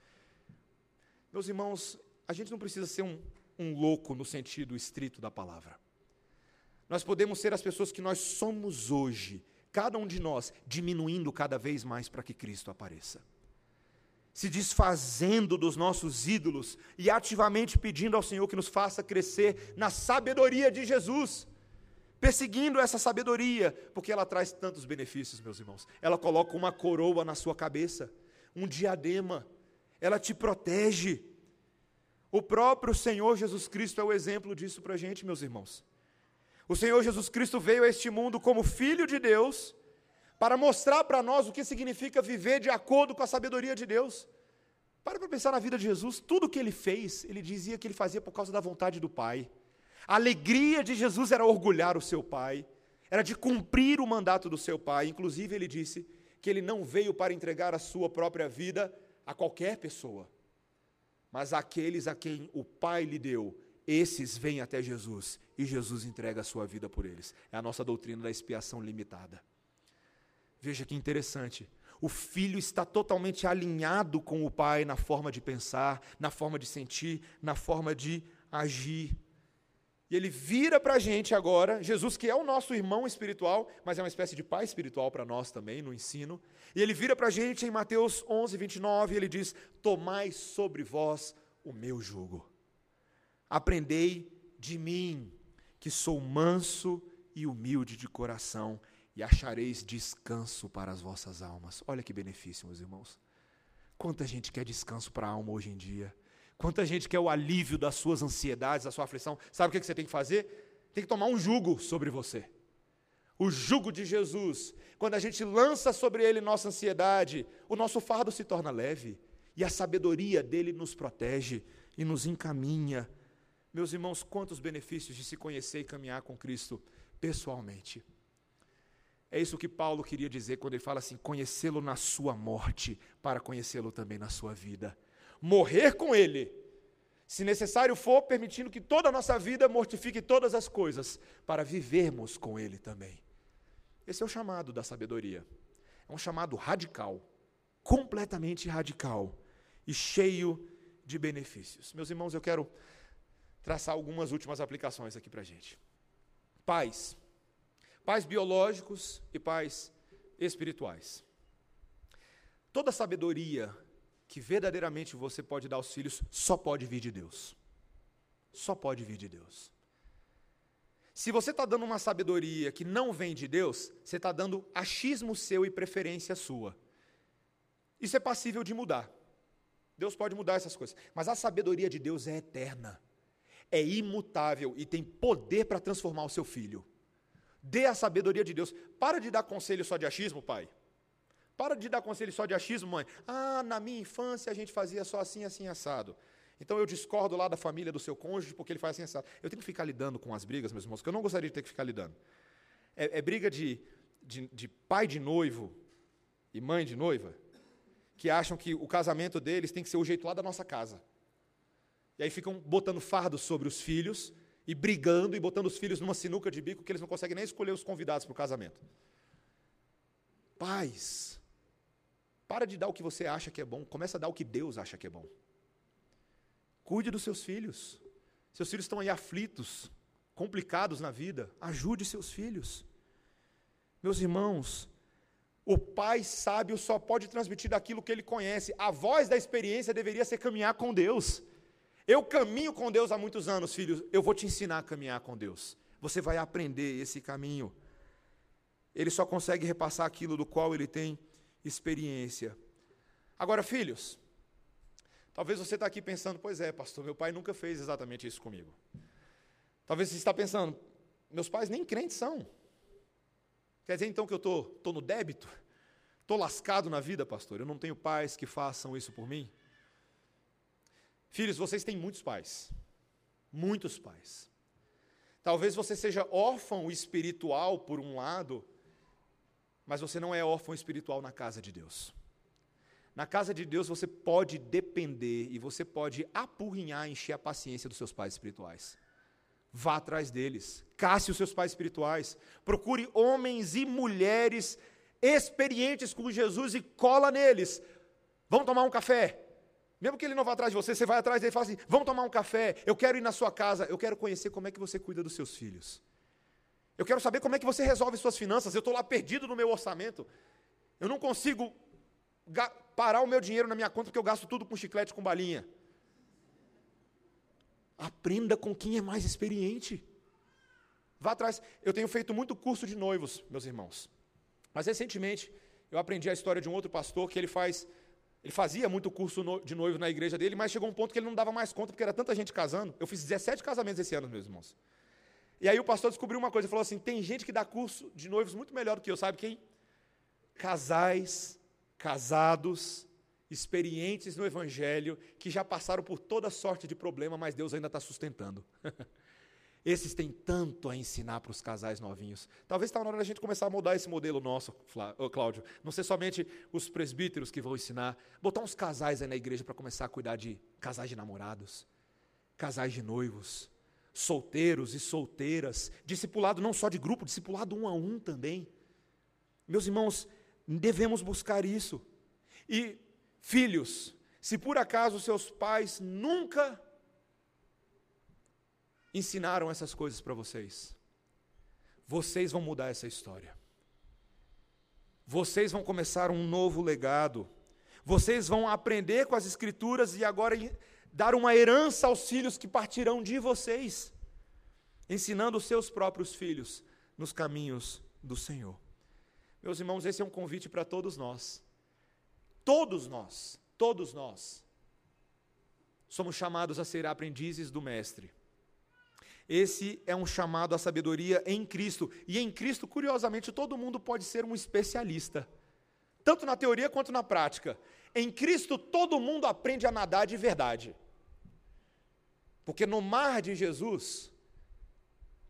Speaker 1: Meus irmãos, a gente não precisa ser um, um louco no sentido estrito da palavra. Nós podemos ser as pessoas que nós somos hoje, cada um de nós diminuindo cada vez mais para que Cristo apareça. Se desfazendo dos nossos ídolos e ativamente pedindo ao Senhor que nos faça crescer na sabedoria de Jesus. Perseguindo essa sabedoria, porque ela traz tantos benefícios, meus irmãos. Ela coloca uma coroa na sua cabeça, um diadema, ela te protege. O próprio Senhor Jesus Cristo é o exemplo disso para a gente, meus irmãos. O Senhor Jesus Cristo veio a este mundo como Filho de Deus, para mostrar para nós o que significa viver de acordo com a sabedoria de Deus. Para para pensar na vida de Jesus, tudo que ele fez, ele dizia que ele fazia por causa da vontade do Pai. A alegria de Jesus era orgulhar o seu Pai, era de cumprir o mandato do seu Pai. Inclusive, ele disse que ele não veio para entregar a sua própria vida a qualquer pessoa, mas àqueles a quem o Pai lhe deu esses vêm até Jesus e Jesus entrega a sua vida por eles. É a nossa doutrina da expiação limitada. Veja que interessante. O filho está totalmente alinhado com o pai na forma de pensar, na forma de sentir, na forma de agir. E ele vira para a gente agora, Jesus, que é o nosso irmão espiritual, mas é uma espécie de pai espiritual para nós também, no ensino. E ele vira para a gente em Mateus 11, 29, e ele diz: Tomai sobre vós o meu jugo. Aprendei de mim, que sou manso e humilde de coração, e achareis descanso para as vossas almas. Olha que benefício, meus irmãos. Quanta gente quer descanso para a alma hoje em dia. Quanta gente quer o alívio das suas ansiedades, da sua aflição. Sabe o que você tem que fazer? Tem que tomar um jugo sobre você. O jugo de Jesus. Quando a gente lança sobre ele nossa ansiedade, o nosso fardo se torna leve. E a sabedoria dele nos protege e nos encaminha meus irmãos, quantos benefícios de se conhecer e caminhar com Cristo pessoalmente. É isso que Paulo queria dizer quando ele fala assim: conhecê-lo na sua morte, para conhecê-lo também na sua vida. Morrer com ele, se necessário for, permitindo que toda a nossa vida mortifique todas as coisas, para vivermos com ele também. Esse é o chamado da sabedoria. É um chamado radical, completamente radical e cheio de benefícios. Meus irmãos, eu quero traçar algumas últimas aplicações aqui para a gente. Pais, Pais biológicos e pais espirituais. Toda sabedoria que verdadeiramente você pode dar aos filhos só pode vir de Deus. Só pode vir de Deus. Se você está dando uma sabedoria que não vem de Deus, você está dando achismo seu e preferência sua. Isso é passível de mudar. Deus pode mudar essas coisas. Mas a sabedoria de Deus é eterna, é imutável e tem poder para transformar o seu filho. Dê a sabedoria de Deus. Para de dar conselho só de achismo, pai. Para de dar conselho só de achismo, mãe. Ah, na minha infância a gente fazia só assim, assim, assado. Então eu discordo lá da família do seu cônjuge porque ele faz assim, assado. Eu tenho que ficar lidando com as brigas, meus irmãos, que eu não gostaria de ter que ficar lidando. É, é briga de, de, de pai de noivo e mãe de noiva que acham que o casamento deles tem que ser o jeito lá da nossa casa. E aí ficam botando fardos sobre os filhos e brigando e botando os filhos numa sinuca de bico que eles não conseguem nem escolher os convidados para o casamento. Pais, para de dar o que você acha que é bom, começa a dar o que Deus acha que é bom. Cuide dos seus filhos. Seus filhos estão aí aflitos, complicados na vida. Ajude seus filhos. Meus irmãos, o pai sábio só pode transmitir daquilo que ele conhece. A voz da experiência deveria ser caminhar com Deus. Eu caminho com Deus há muitos anos, filhos. Eu vou te ensinar a caminhar com Deus. Você vai aprender esse caminho. Ele só consegue repassar aquilo do qual ele tem experiência. Agora, filhos, talvez você está aqui pensando, pois é, pastor, meu pai nunca fez exatamente isso comigo. Talvez você está pensando, meus pais nem crentes são. Quer dizer então que eu estou tô, tô no débito? Estou lascado na vida, pastor? Eu não tenho pais que façam isso por mim? Filhos, vocês têm muitos pais. Muitos pais. Talvez você seja órfão espiritual, por um lado, mas você não é órfão espiritual na casa de Deus. Na casa de Deus você pode depender e você pode apurrinhar, encher a paciência dos seus pais espirituais. Vá atrás deles, casse os seus pais espirituais, procure homens e mulheres experientes com Jesus e cola neles. Vamos tomar um café. Mesmo que ele não vá atrás de você, você vai atrás dele e fala assim: vamos tomar um café, eu quero ir na sua casa, eu quero conhecer como é que você cuida dos seus filhos. Eu quero saber como é que você resolve suas finanças. Eu estou lá perdido no meu orçamento. Eu não consigo parar o meu dinheiro na minha conta porque eu gasto tudo com chiclete com balinha. Aprenda com quem é mais experiente. Vá atrás. Eu tenho feito muito curso de noivos, meus irmãos. Mas recentemente eu aprendi a história de um outro pastor que ele faz, ele fazia muito curso de noivo na igreja dele, mas chegou um ponto que ele não dava mais conta porque era tanta gente casando. Eu fiz 17 casamentos esse ano, meus irmãos. E aí o pastor descobriu uma coisa, ele falou assim: tem gente que dá curso de noivos muito melhor do que eu, sabe quem? Casais, casados, experientes no Evangelho, que já passaram por toda sorte de problema, mas Deus ainda está sustentando. Esses têm tanto a ensinar para os casais novinhos. Talvez está na hora da gente começar a mudar esse modelo nosso, Cláudio. Não ser somente os presbíteros que vão ensinar, botar uns casais aí na igreja para começar a cuidar de casais de namorados, casais de noivos solteiros e solteiras, discipulado não só de grupo, discipulado um a um também. Meus irmãos, devemos buscar isso. E, filhos, se por acaso seus pais nunca ensinaram essas coisas para vocês, vocês vão mudar essa história. Vocês vão começar um novo legado. Vocês vão aprender com as Escrituras e agora dar uma herança aos filhos que partirão de vocês, ensinando os seus próprios filhos nos caminhos do Senhor. Meus irmãos, esse é um convite para todos nós. Todos nós, todos nós, somos chamados a ser aprendizes do Mestre. Esse é um chamado à sabedoria em Cristo. E em Cristo, curiosamente, todo mundo pode ser um especialista, tanto na teoria quanto na prática. Em Cristo, todo mundo aprende a nadar de verdade. Porque no mar de Jesus,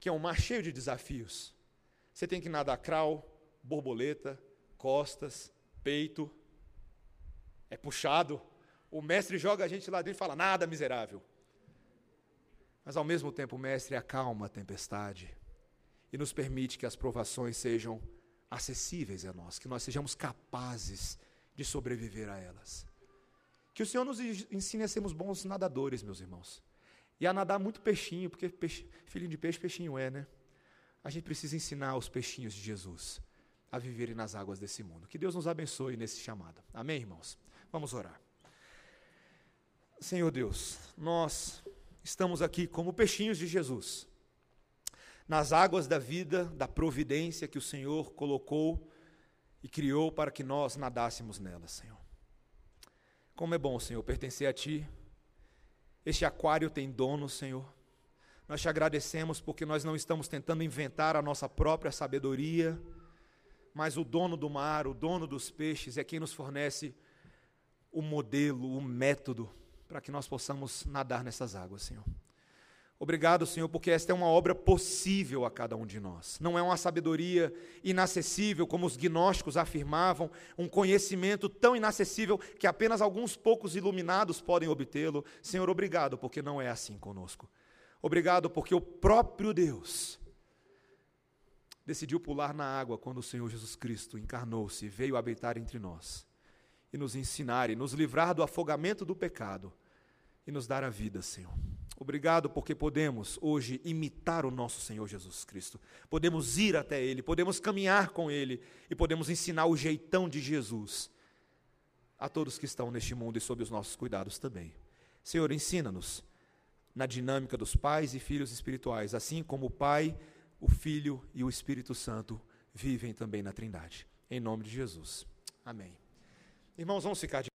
Speaker 1: que é um mar cheio de desafios, você tem que nadar crawl, borboleta, costas, peito. É puxado. O mestre joga a gente lá dentro e fala: nada, miserável. Mas ao mesmo tempo, mestre acalma a tempestade e nos permite que as provações sejam acessíveis a nós, que nós sejamos capazes de sobreviver a elas. Que o Senhor nos ensine a sermos bons nadadores, meus irmãos. E a nadar muito peixinho, porque peixe, filhinho de peixe, peixinho é, né? a gente precisa ensinar os peixinhos de Jesus a viverem nas águas desse mundo. Que Deus nos abençoe nesse chamado. Amém, irmãos? Vamos orar. Senhor Deus, nós estamos aqui como peixinhos de Jesus, nas águas da vida, da providência que o Senhor colocou e criou para que nós nadássemos nelas, Senhor. Como é bom, Senhor, pertencer a Ti. Este aquário tem dono, Senhor. Nós te agradecemos porque nós não estamos tentando inventar a nossa própria sabedoria, mas o dono do mar, o dono dos peixes, é quem nos fornece o modelo, o método para que nós possamos nadar nessas águas, Senhor. Obrigado, Senhor, porque esta é uma obra possível a cada um de nós. Não é uma sabedoria inacessível, como os gnósticos afirmavam, um conhecimento tão inacessível que apenas alguns poucos iluminados podem obtê-lo. Senhor, obrigado, porque não é assim conosco. Obrigado, porque o próprio Deus decidiu pular na água quando o Senhor Jesus Cristo encarnou-se e veio habitar entre nós e nos ensinar e nos livrar do afogamento do pecado e nos dar a vida, Senhor. Obrigado porque podemos hoje imitar o nosso Senhor Jesus Cristo. Podemos ir até Ele, podemos caminhar com Ele e podemos ensinar o jeitão de Jesus a todos que estão neste mundo e sob os nossos cuidados também. Senhor, ensina-nos na dinâmica dos pais e filhos espirituais, assim como o Pai, o Filho e o Espírito Santo vivem também na Trindade. Em nome de Jesus. Amém. Irmãos, vamos ficar de